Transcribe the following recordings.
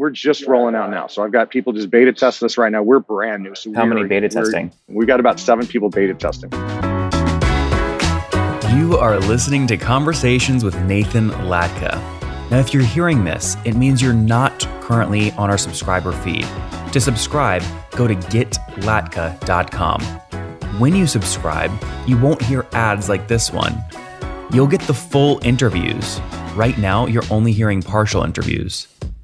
we're just rolling out now. So I've got people just beta testing this right now. We're brand new. So how many beta testing? We've got about seven people beta testing. You are listening to Conversations with Nathan Latka. Now, if you're hearing this, it means you're not currently on our subscriber feed. To subscribe, go to getlatka.com. When you subscribe, you won't hear ads like this one. You'll get the full interviews. Right now, you're only hearing partial interviews.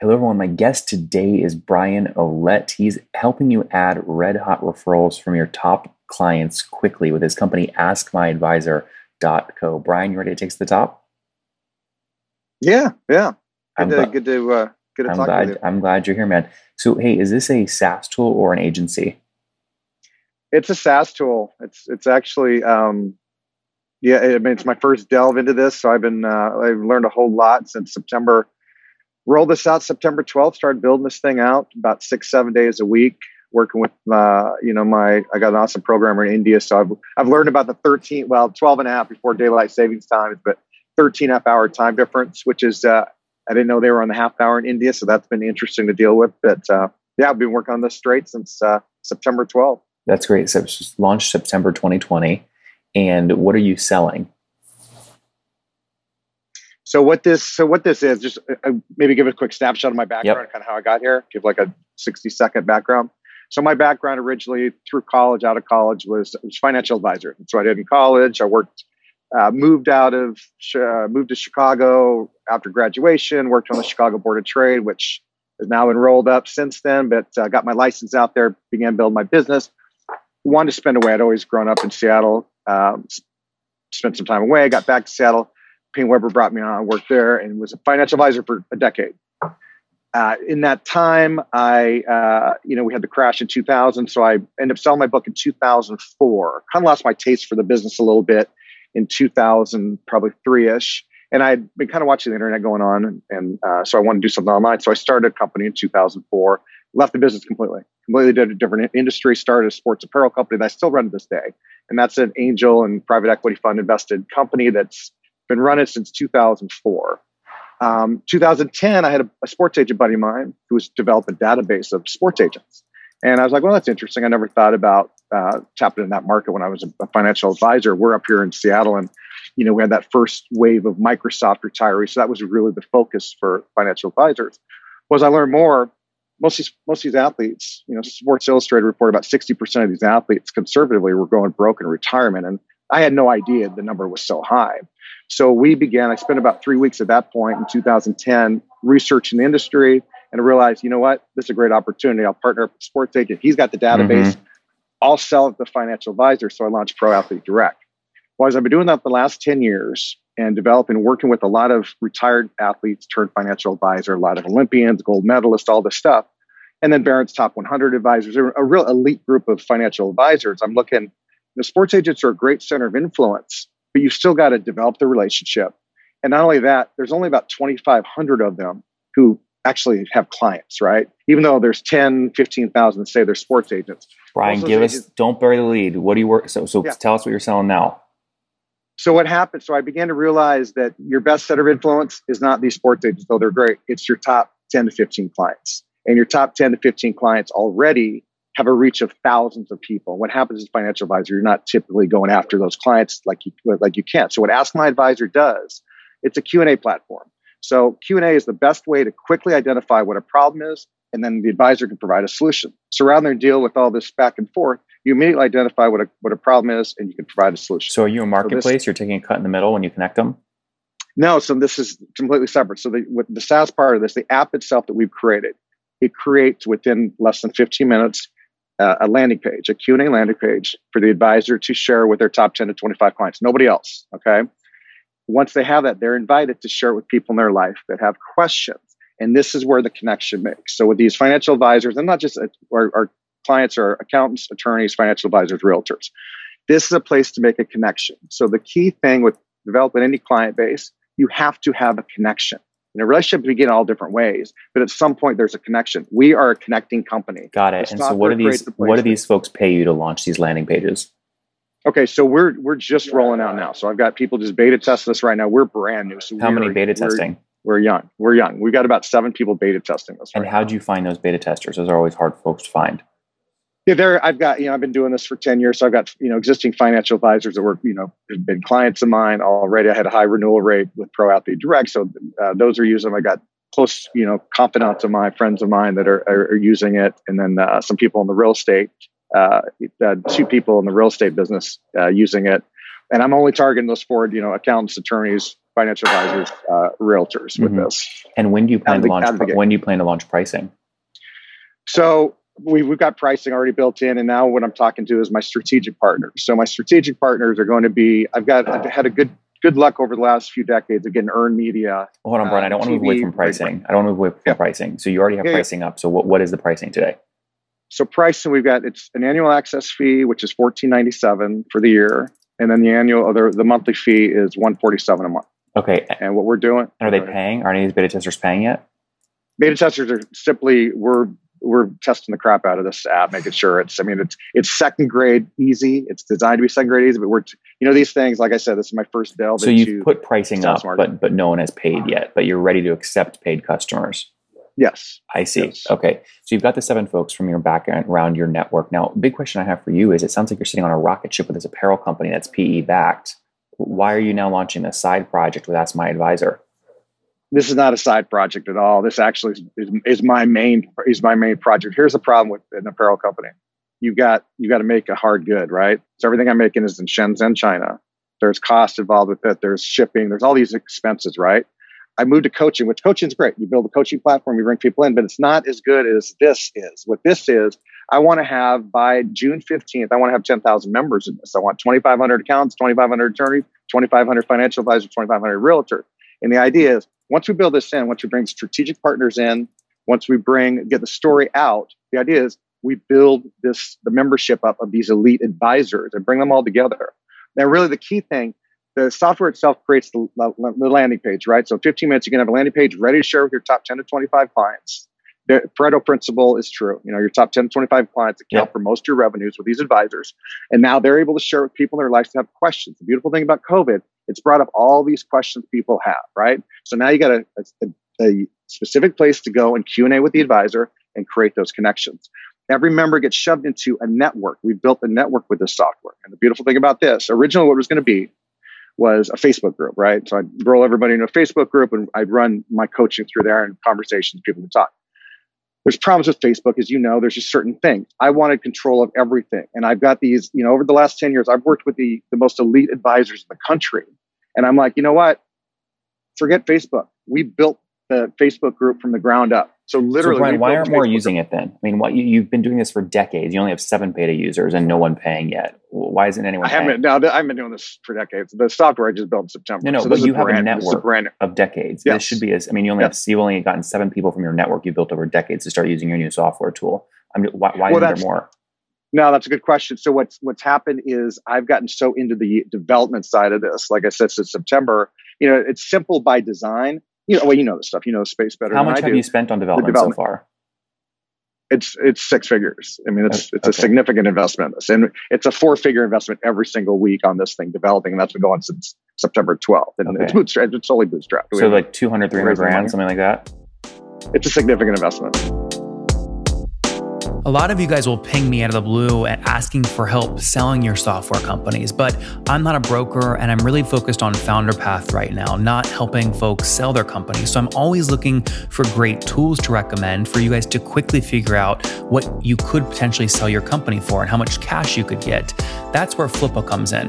Hello, everyone. My guest today is Brian Ouellette. He's helping you add red hot referrals from your top clients quickly with his company, AskMyAdvisor.co. Brian, you ready to take to the top? Yeah, yeah. Good I'm to, good to, uh, good to I'm talk glad, you. I'm glad you're here, man. So, hey, is this a SaaS tool or an agency? It's a SaaS tool. It's it's actually um, yeah. I mean, it's my first delve into this, so I've been uh, I've learned a whole lot since September rolled this out September 12th, started building this thing out about six, seven days a week, working with, uh, you know, my, I got an awesome programmer in India. So I've, I've learned about the 13, well, 12 and a half before daylight savings times, but 13 half hour time difference, which is, uh, I didn't know they were on the half hour in India. So that's been interesting to deal with. But uh, yeah, I've been working on this straight since uh, September 12th. That's great. So it's launched September 2020. And what are you selling? So what this so what this is just uh, uh, maybe give a quick snapshot of my background, yep. kind of how I got here. Give like a sixty second background. So my background originally through college, out of college, was, was financial advisor. That's what I did in college. I worked, uh, moved out of, uh, moved to Chicago after graduation. Worked on the Chicago Board of Trade, which is now enrolled up since then. But uh, got my license out there, began building my business. Wanted to spend away. I'd always grown up in Seattle. Um, spent some time away. Got back to Seattle PaineWebber brought me on, I worked there, and was a financial advisor for a decade. Uh, in that time, I, uh, you know, we had the crash in 2000, so I ended up selling my book in 2004. Kind of lost my taste for the business a little bit in 2000, probably three ish. And I'd been kind of watching the internet going on, and, and uh, so I wanted to do something online. So I started a company in 2004. Left the business completely, completely did a different industry. Started a sports apparel company that I still run to this day, and that's an angel and private equity fund invested company that's been running since 2004. Um, 2010, I had a, a, sports agent buddy of mine who was developing a database of sports agents. And I was like, well, that's interesting. I never thought about uh, tapping in that market when I was a, financial advisor. We're up here in Seattle, and you know we had that first wave of Microsoft retirees, so that was really the focus for financial advisors. Was I learned more? Most of these, most of these athletes, you know, Sports Illustrated reported about 60% of these athletes conservatively were going broke in retirement, and I had no idea the number was so high. So we began, I spent about three weeks at that point in 2010 researching the industry and realized, you know what, this is a great opportunity. I'll partner up with Sports Agent. He's got the database. Mm-hmm. I'll sell it to financial advisor. So I launched Pro Athlete Direct. Well, as I've been doing that the last 10 years and developing, working with a lot of retired athletes turned financial advisor, a lot of Olympians, gold medalists, all this stuff. And then Barron's top 100 advisors, a real elite group of financial advisors. I'm looking, the sports agents are a great center of influence but you've still got to develop the relationship. And not only that, there's only about 2,500 of them who actually have clients, right? Even though there's 10, 15,000 say they're sports agents. Brian, give agents, us, don't bury the lead. What do you work? So, so yeah. tell us what you're selling now. So what happened? So I began to realize that your best set of influence is not these sports agents, though they're great. It's your top 10 to 15 clients. And your top 10 to 15 clients already have a reach of thousands of people. What happens as financial advisor, you're not typically going after those clients like you like you can. So what Ask My Advisor does, it's a Q&A platform. So Q&A is the best way to quickly identify what a problem is, and then the advisor can provide a solution. So rather than deal with all this back and forth, you immediately identify what a what a problem is, and you can provide a solution. So are you a marketplace? So this, You're taking a cut in the middle when you connect them. No, so this is completely separate. So the what the SaaS part of this, the app itself that we've created, it creates within less than 15 minutes uh, a landing page, a Q&A landing page for the advisor to share with their top 10 to 25 clients. Nobody else. Okay. Once they have that, they're invited to share it with people in their life that have questions. And this is where the connection makes. So with these financial advisors, and not just uh, our, our clients are accountants, attorneys, financial advisors, realtors. This is a place to make a connection. So the key thing with developing any client base, you have to have a connection. In a relationship, we get all different ways, but at some point there's a connection. We are a connecting company. Got it. And so, what do these what do these folks pay you to launch these landing pages? Okay, so we're we're just rolling out now. So I've got people just beta testing this right now. We're brand new. So how many beta testing? We're, we're, young. We're young. We've got about seven people beta testing this. And right how do you find those beta testers? Those are always hard folks to find. Yeah, there. I've got you know I've been doing this for ten years, so I've got you know existing financial advisors that work, you know have been clients of mine already. I had a high renewal rate with Pro Athlete Direct, so uh, those are using. I got close you know confidants of mine, friends of mine that are, are, are using it, and then uh, some people in the real estate, uh, uh two people in the real estate business uh, using it, and I'm only targeting those four you know accountants, attorneys, financial advisors, uh, realtors with mm-hmm. this. And when do you plan to launch? When do you plan to launch pricing? So we, we've got pricing already built in and now what i'm talking to is my strategic partners. So my strategic partners are going to be i've got i've had a good good luck over the last few decades of getting earned media hold on brian uh, i don't want to move away from pricing. I don't want to move away from yeah. pricing. So you already have yeah, pricing up so what, what is the pricing today? So pricing we've got it's an annual access fee which is 1497 for the year and then the annual other the monthly fee is 147 a month. Okay and what we're doing are they paying? Are any of these beta testers paying yet? Beta testers are simply we're we're testing the crap out of this app, making sure it's. I mean, it's it's second grade easy. It's designed to be second grade easy, but we're you know these things. Like I said, this is my first delve. So you've put pricing up, but but no one has paid yet. But you're ready to accept paid customers. Yes. I see. Yes. Okay. So you've got the seven folks from your background around your network. Now, big question I have for you is it sounds like you're sitting on a rocket ship with this apparel company that's PE backed. Why are you now launching a side project with Ask My Advisor? This is not a side project at all. This actually is, is, my main is my main project. Here's the problem with an apparel company: you got you got to make a hard good, right? So everything I'm making is in Shenzhen, China. There's cost involved with it. There's shipping. There's all these expenses, right? I moved to coaching, which coaching is great. You build a coaching platform, you bring people in, but it's not as good as this is. What this is, I want to have by June 15th, I want to have 10,000 members in this. I want 2,500 accounts, 2,500 attorneys, 2,500 financial advisors, 2,500 realtors. And the idea is once we build this in, once we bring strategic partners in, once we bring get the story out, the idea is we build this the membership up of these elite advisors and bring them all together. Now, really, the key thing, the software itself creates the, the landing page, right? So, 15 minutes, you can have a landing page ready to share with your top 10 to 25 clients. The Pareto principle is true. You know, your top 10 to 25 clients account yeah. for most of your revenues with these advisors. And now they're able to share with people in their lives to have questions. The beautiful thing about COVID it's brought up all these questions people have, right? So now you got a, a, a specific place to go and Q&A with the advisor and create those connections. Every member gets shoved into a network. We built a network with this software. And the beautiful thing about this, originally what it was going to be was a Facebook group, right? So I'd roll everybody into a Facebook group and I'd run my coaching through there and conversations, people to talk there's problems with Facebook, as you know, there's just certain things. I wanted control of everything. And I've got these, you know, over the last 10 years, I've worked with the, the most elite advisors in the country. And I'm like, you know what? Forget Facebook. We built the Facebook group from the ground up. So literally, so Brian, why aren't more using it then? I mean, what you, have been doing this for decades. You only have seven beta users and no one paying yet. Why isn't anyone? I haven't. Now I've been doing this for decades. The software I just built in September. No, no, so but you have brand, a network brand, of decades. Yes. This should be. As, I mean, you only yes. have. You've only gotten seven people from your network you built over decades to start using your new software tool. I mean, why, why well, isn't there more? No, that's a good question. So what's what's happened is I've gotten so into the development side of this. Like I said, since September, you know, it's simple by design you know, well, you know the stuff. You know the space better. How much have do. you spent on development, development, so far? It's it's six figures. I mean, it's it's okay. a significant investment. And it's a four figure investment every single week on this thing developing, and that's been going since September 12th. And okay. it's bootstrapped. It's solely bootstrapped. So like 200, 300 grand, something like that. It's a significant investment. A lot of you guys will ping me out of the blue and asking for help selling your software companies, but I'm not a broker and I'm really focused on Founderpath right now, not helping folks sell their companies. So I'm always looking for great tools to recommend for you guys to quickly figure out what you could potentially sell your company for and how much cash you could get. That's where Flippa comes in.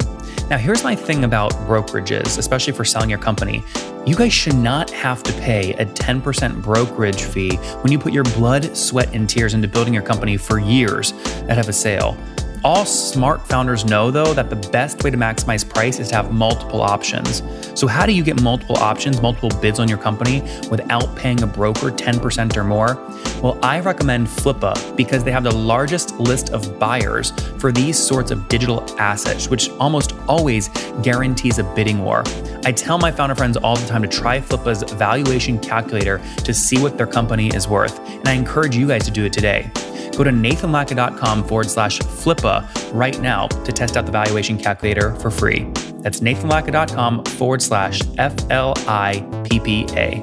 Now, here's my thing about brokerages, especially for selling your company. You guys should not have to pay a 10% brokerage fee when you put your blood, sweat, and tears into building your company for years that have a sale. All smart founders know, though, that the best way to maximize price is to have multiple options. So, how do you get multiple options, multiple bids on your company without paying a broker 10% or more? Well, I recommend Flippa because they have the largest list of buyers for these sorts of digital assets, which almost always guarantees a bidding war. I tell my founder friends all the time to try Flippa's valuation calculator to see what their company is worth, and I encourage you guys to do it today. Go to nathanlatka.com forward slash flippa right now to test out the valuation calculator for free. That's nathanlatka.com forward slash F L I P P A.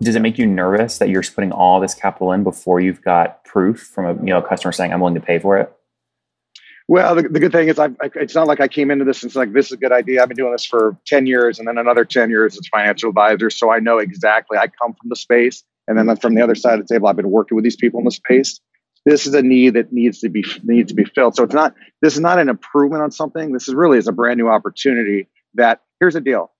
Does it make you nervous that you're putting all this capital in before you've got proof from a you know customer saying I'm willing to pay for it? Well, the, the good thing is, I, it's not like I came into this and it's like this is a good idea. I've been doing this for ten years, and then another ten years as financial advisor, so I know exactly. I come from the space, and then from the other side of the table, I've been working with these people in the space. This is a need that needs to be needs to be filled. So it's not this is not an improvement on something. This is really is a brand new opportunity. That here's the deal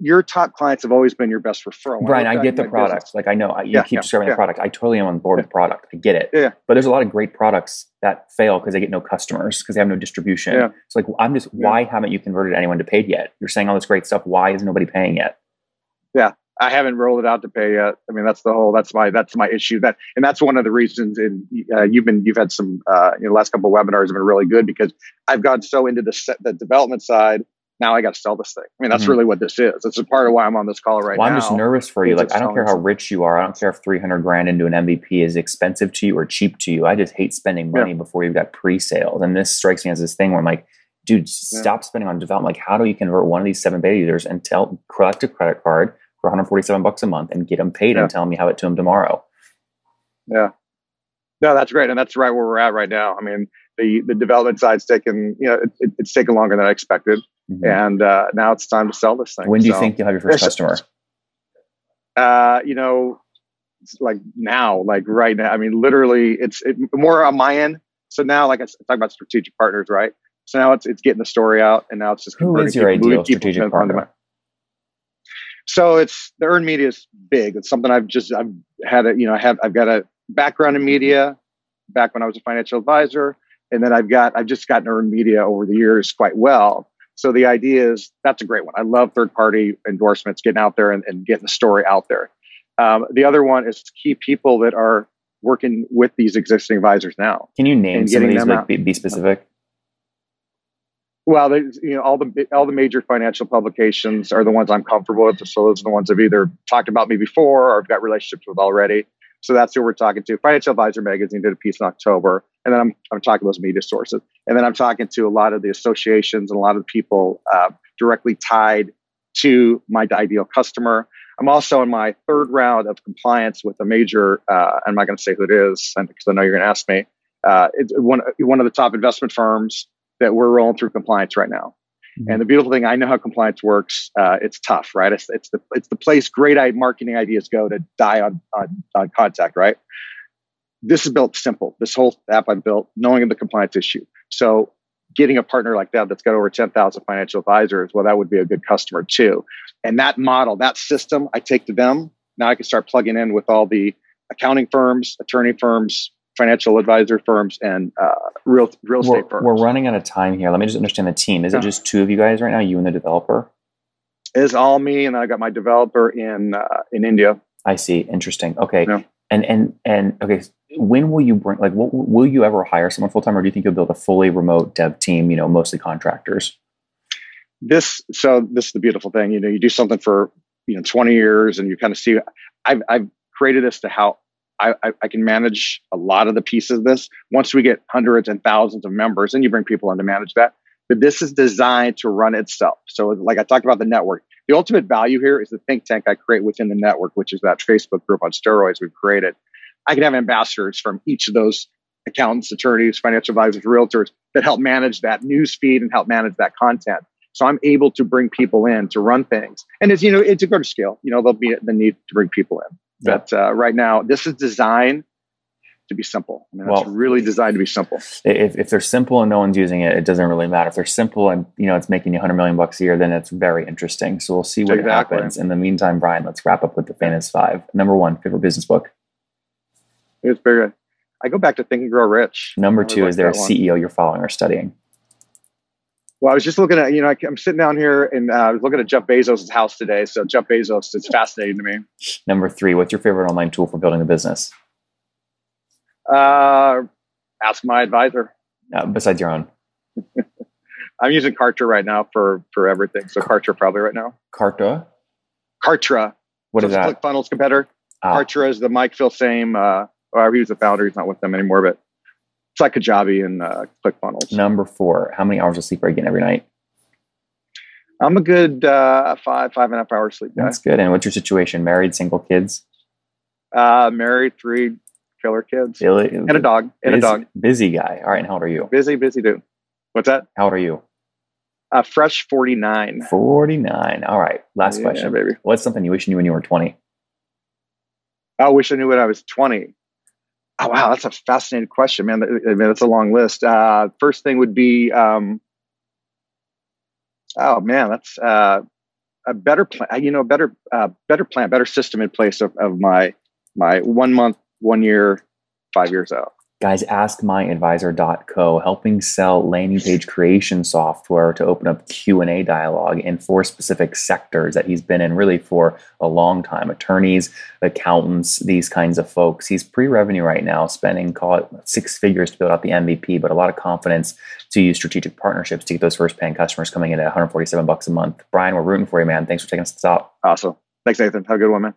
your top clients have always been your best referral. Brian, I, I get the product. Business. Like I know you yeah, keep yeah, describing yeah. the product. I totally am on board with product. I get it. Yeah. But there's a lot of great products that fail because they get no customers because they have no distribution. Yeah. So like I'm just why haven't you converted anyone to paid yet? You're saying all this great stuff. Why is nobody paying yet? Yeah. I haven't rolled it out to pay yet. I mean, that's the whole. That's my. That's my issue. That and that's one of the reasons. In uh, you've been you've had some. Uh, you know, last couple of webinars have been really good because I've gone so into the set, the development side now I got to sell this thing. I mean, that's mm-hmm. really what this is. It's a part of why I'm on this call right well, now. I'm just nervous for you. Like, I don't care how rich you are. I don't care if 300 grand into an MVP is expensive to you or cheap to you. I just hate spending money yeah. before you've got pre-sales. And this strikes me as this thing where I'm like, dude, yeah. stop spending on development. Like, how do you convert one of these seven beta users and tell collect a credit card for 147 bucks a month and get them paid yeah. and tell me how it to them tomorrow? Yeah. No, that's great. And that's right where we're at right now. I mean, the, the development side's taken, you know, it, it, it's taken longer than I expected. Mm-hmm. And uh, now it's time to sell this thing. When do you so, think you'll have your first customer? Uh, you know, like now, like right now. I mean, literally, it's it, more on my end. So now, like I talk about strategic partners, right? So now it's it's getting the story out, and now it's just who is your ideal strategic partner? So it's the earned media is big. It's something I've just I've had a you know I have I've got a background in media back when I was a financial advisor, and then I've got I've just gotten earned media over the years quite well. So the idea is that's a great one. I love third party endorsements, getting out there and, and getting the story out there. Um, the other one is key people that are working with these existing advisors now. Can you name some of these? Like, be, be specific. Well, you know, all the all the major financial publications are the ones I'm comfortable with. So those are the ones I've either talked about me before or I've got relationships with already. So that's who we're talking to. Financial Advisor Magazine did a piece in October, and then I'm I'm talking to those media sources, and then I'm talking to a lot of the associations and a lot of the people uh, directly tied to my ideal customer. I'm also in my third round of compliance with a major. Uh, I'm not going to say who it is because I know you're going to ask me. Uh, it's one one of the top investment firms that we're rolling through compliance right now. Mm-hmm. And the beautiful thing, I know how compliance works. Uh, it's tough, right? It's, it's the it's the place great marketing ideas go to die on, on on contact, right? This is built simple. This whole app I built knowing the compliance issue. So getting a partner like that that's got over 10,000 financial advisors, well, that would be a good customer too. And that model, that system, I take to them. Now I can start plugging in with all the accounting firms, attorney firms, financial advisor firms and uh, real real estate we're, firms. We're running out of time here. Let me just understand the team. Is yeah. it just two of you guys right now, you and the developer? It's all me, and I got my developer in uh, in India. I see. Interesting. Okay. Yeah. And and and okay. When will you bring? Like, what, will you ever hire someone full time, or do you think you'll build a fully remote dev team? You know, mostly contractors. This so this is the beautiful thing. You know, you do something for you know 20 years, and you kind of see. I've I've created this to how I, I, I, can manage a lot of the pieces of this. Once we get hundreds and thousands of members, and you bring people in to manage that. But this is designed to run itself. So, like I talked about the network, the ultimate value here is the think tank I create within the network, which is that Facebook group on steroids we've created. I can have ambassadors from each of those accountants, attorneys, financial advisors, realtors that help manage that news feed and help manage that content. So I'm able to bring people in to run things. And it's, you know, it's a good scale. You know, there'll be the need to bring people in. Yeah. But uh, right now, this is designed to be simple. I mean, well, it's really designed to be simple. If, if they're simple and no one's using it, it doesn't really matter. If they're simple and you know it's making you 100 million bucks a year, then it's very interesting. So we'll see what exactly. happens. In the meantime, Brian, let's wrap up with the famous five. Number one, favorite business book. It's very good. I go back to Think and Grow Rich. Number two, is there a CEO you're following or studying? Well, I was just looking at, you know, I'm sitting down here and uh, I was looking at Jeff Bezos' house today. So Jeff Bezos is fascinating to me. Number three, what's your favorite online tool for building a business? Uh, ask my advisor. Uh, besides your own. I'm using Kartra right now for for everything. So Kartra probably right now. Kartra. Kartra. What so is that? ClickFunnels competitor. Ah. Kartra is the Mike Filsaime. Uh, or he was the founder. He's not with them anymore, but it's like Kajabi and uh, ClickFunnels. Number four. How many hours of sleep are you getting every night? I'm a good uh, five, five and a half hours sleep guy. That's good. And what's your situation? Married, single, kids? Uh, married, three killer kids, Billy, and a dog, and busy, a dog. Busy guy. All right. And how old are you? Busy, busy dude. What's that? How old are you? Uh, fresh 49. 49. All right. Last yeah, question. baby. What's something you wish you knew when you were 20? I wish I knew when I was 20. Oh, wow. That's a fascinating question, man. I mean, that's a long list. Uh, first thing would be, um, oh, man, that's uh, a better plan, you know, better, uh, better plan, better system in place of, of my, my one month, one year, five years out. Guys, askmyadvisor.co, helping sell landing page creation software to open up Q&A dialogue in four specific sectors that he's been in really for a long time. Attorneys, accountants, these kinds of folks. He's pre-revenue right now, spending, call it six figures to build out the MVP, but a lot of confidence to use strategic partnerships to get those first paying customers coming in at 147 bucks a month. Brian, we're rooting for you, man. Thanks for taking us top. Awesome. Thanks, Nathan. Have a good one, man.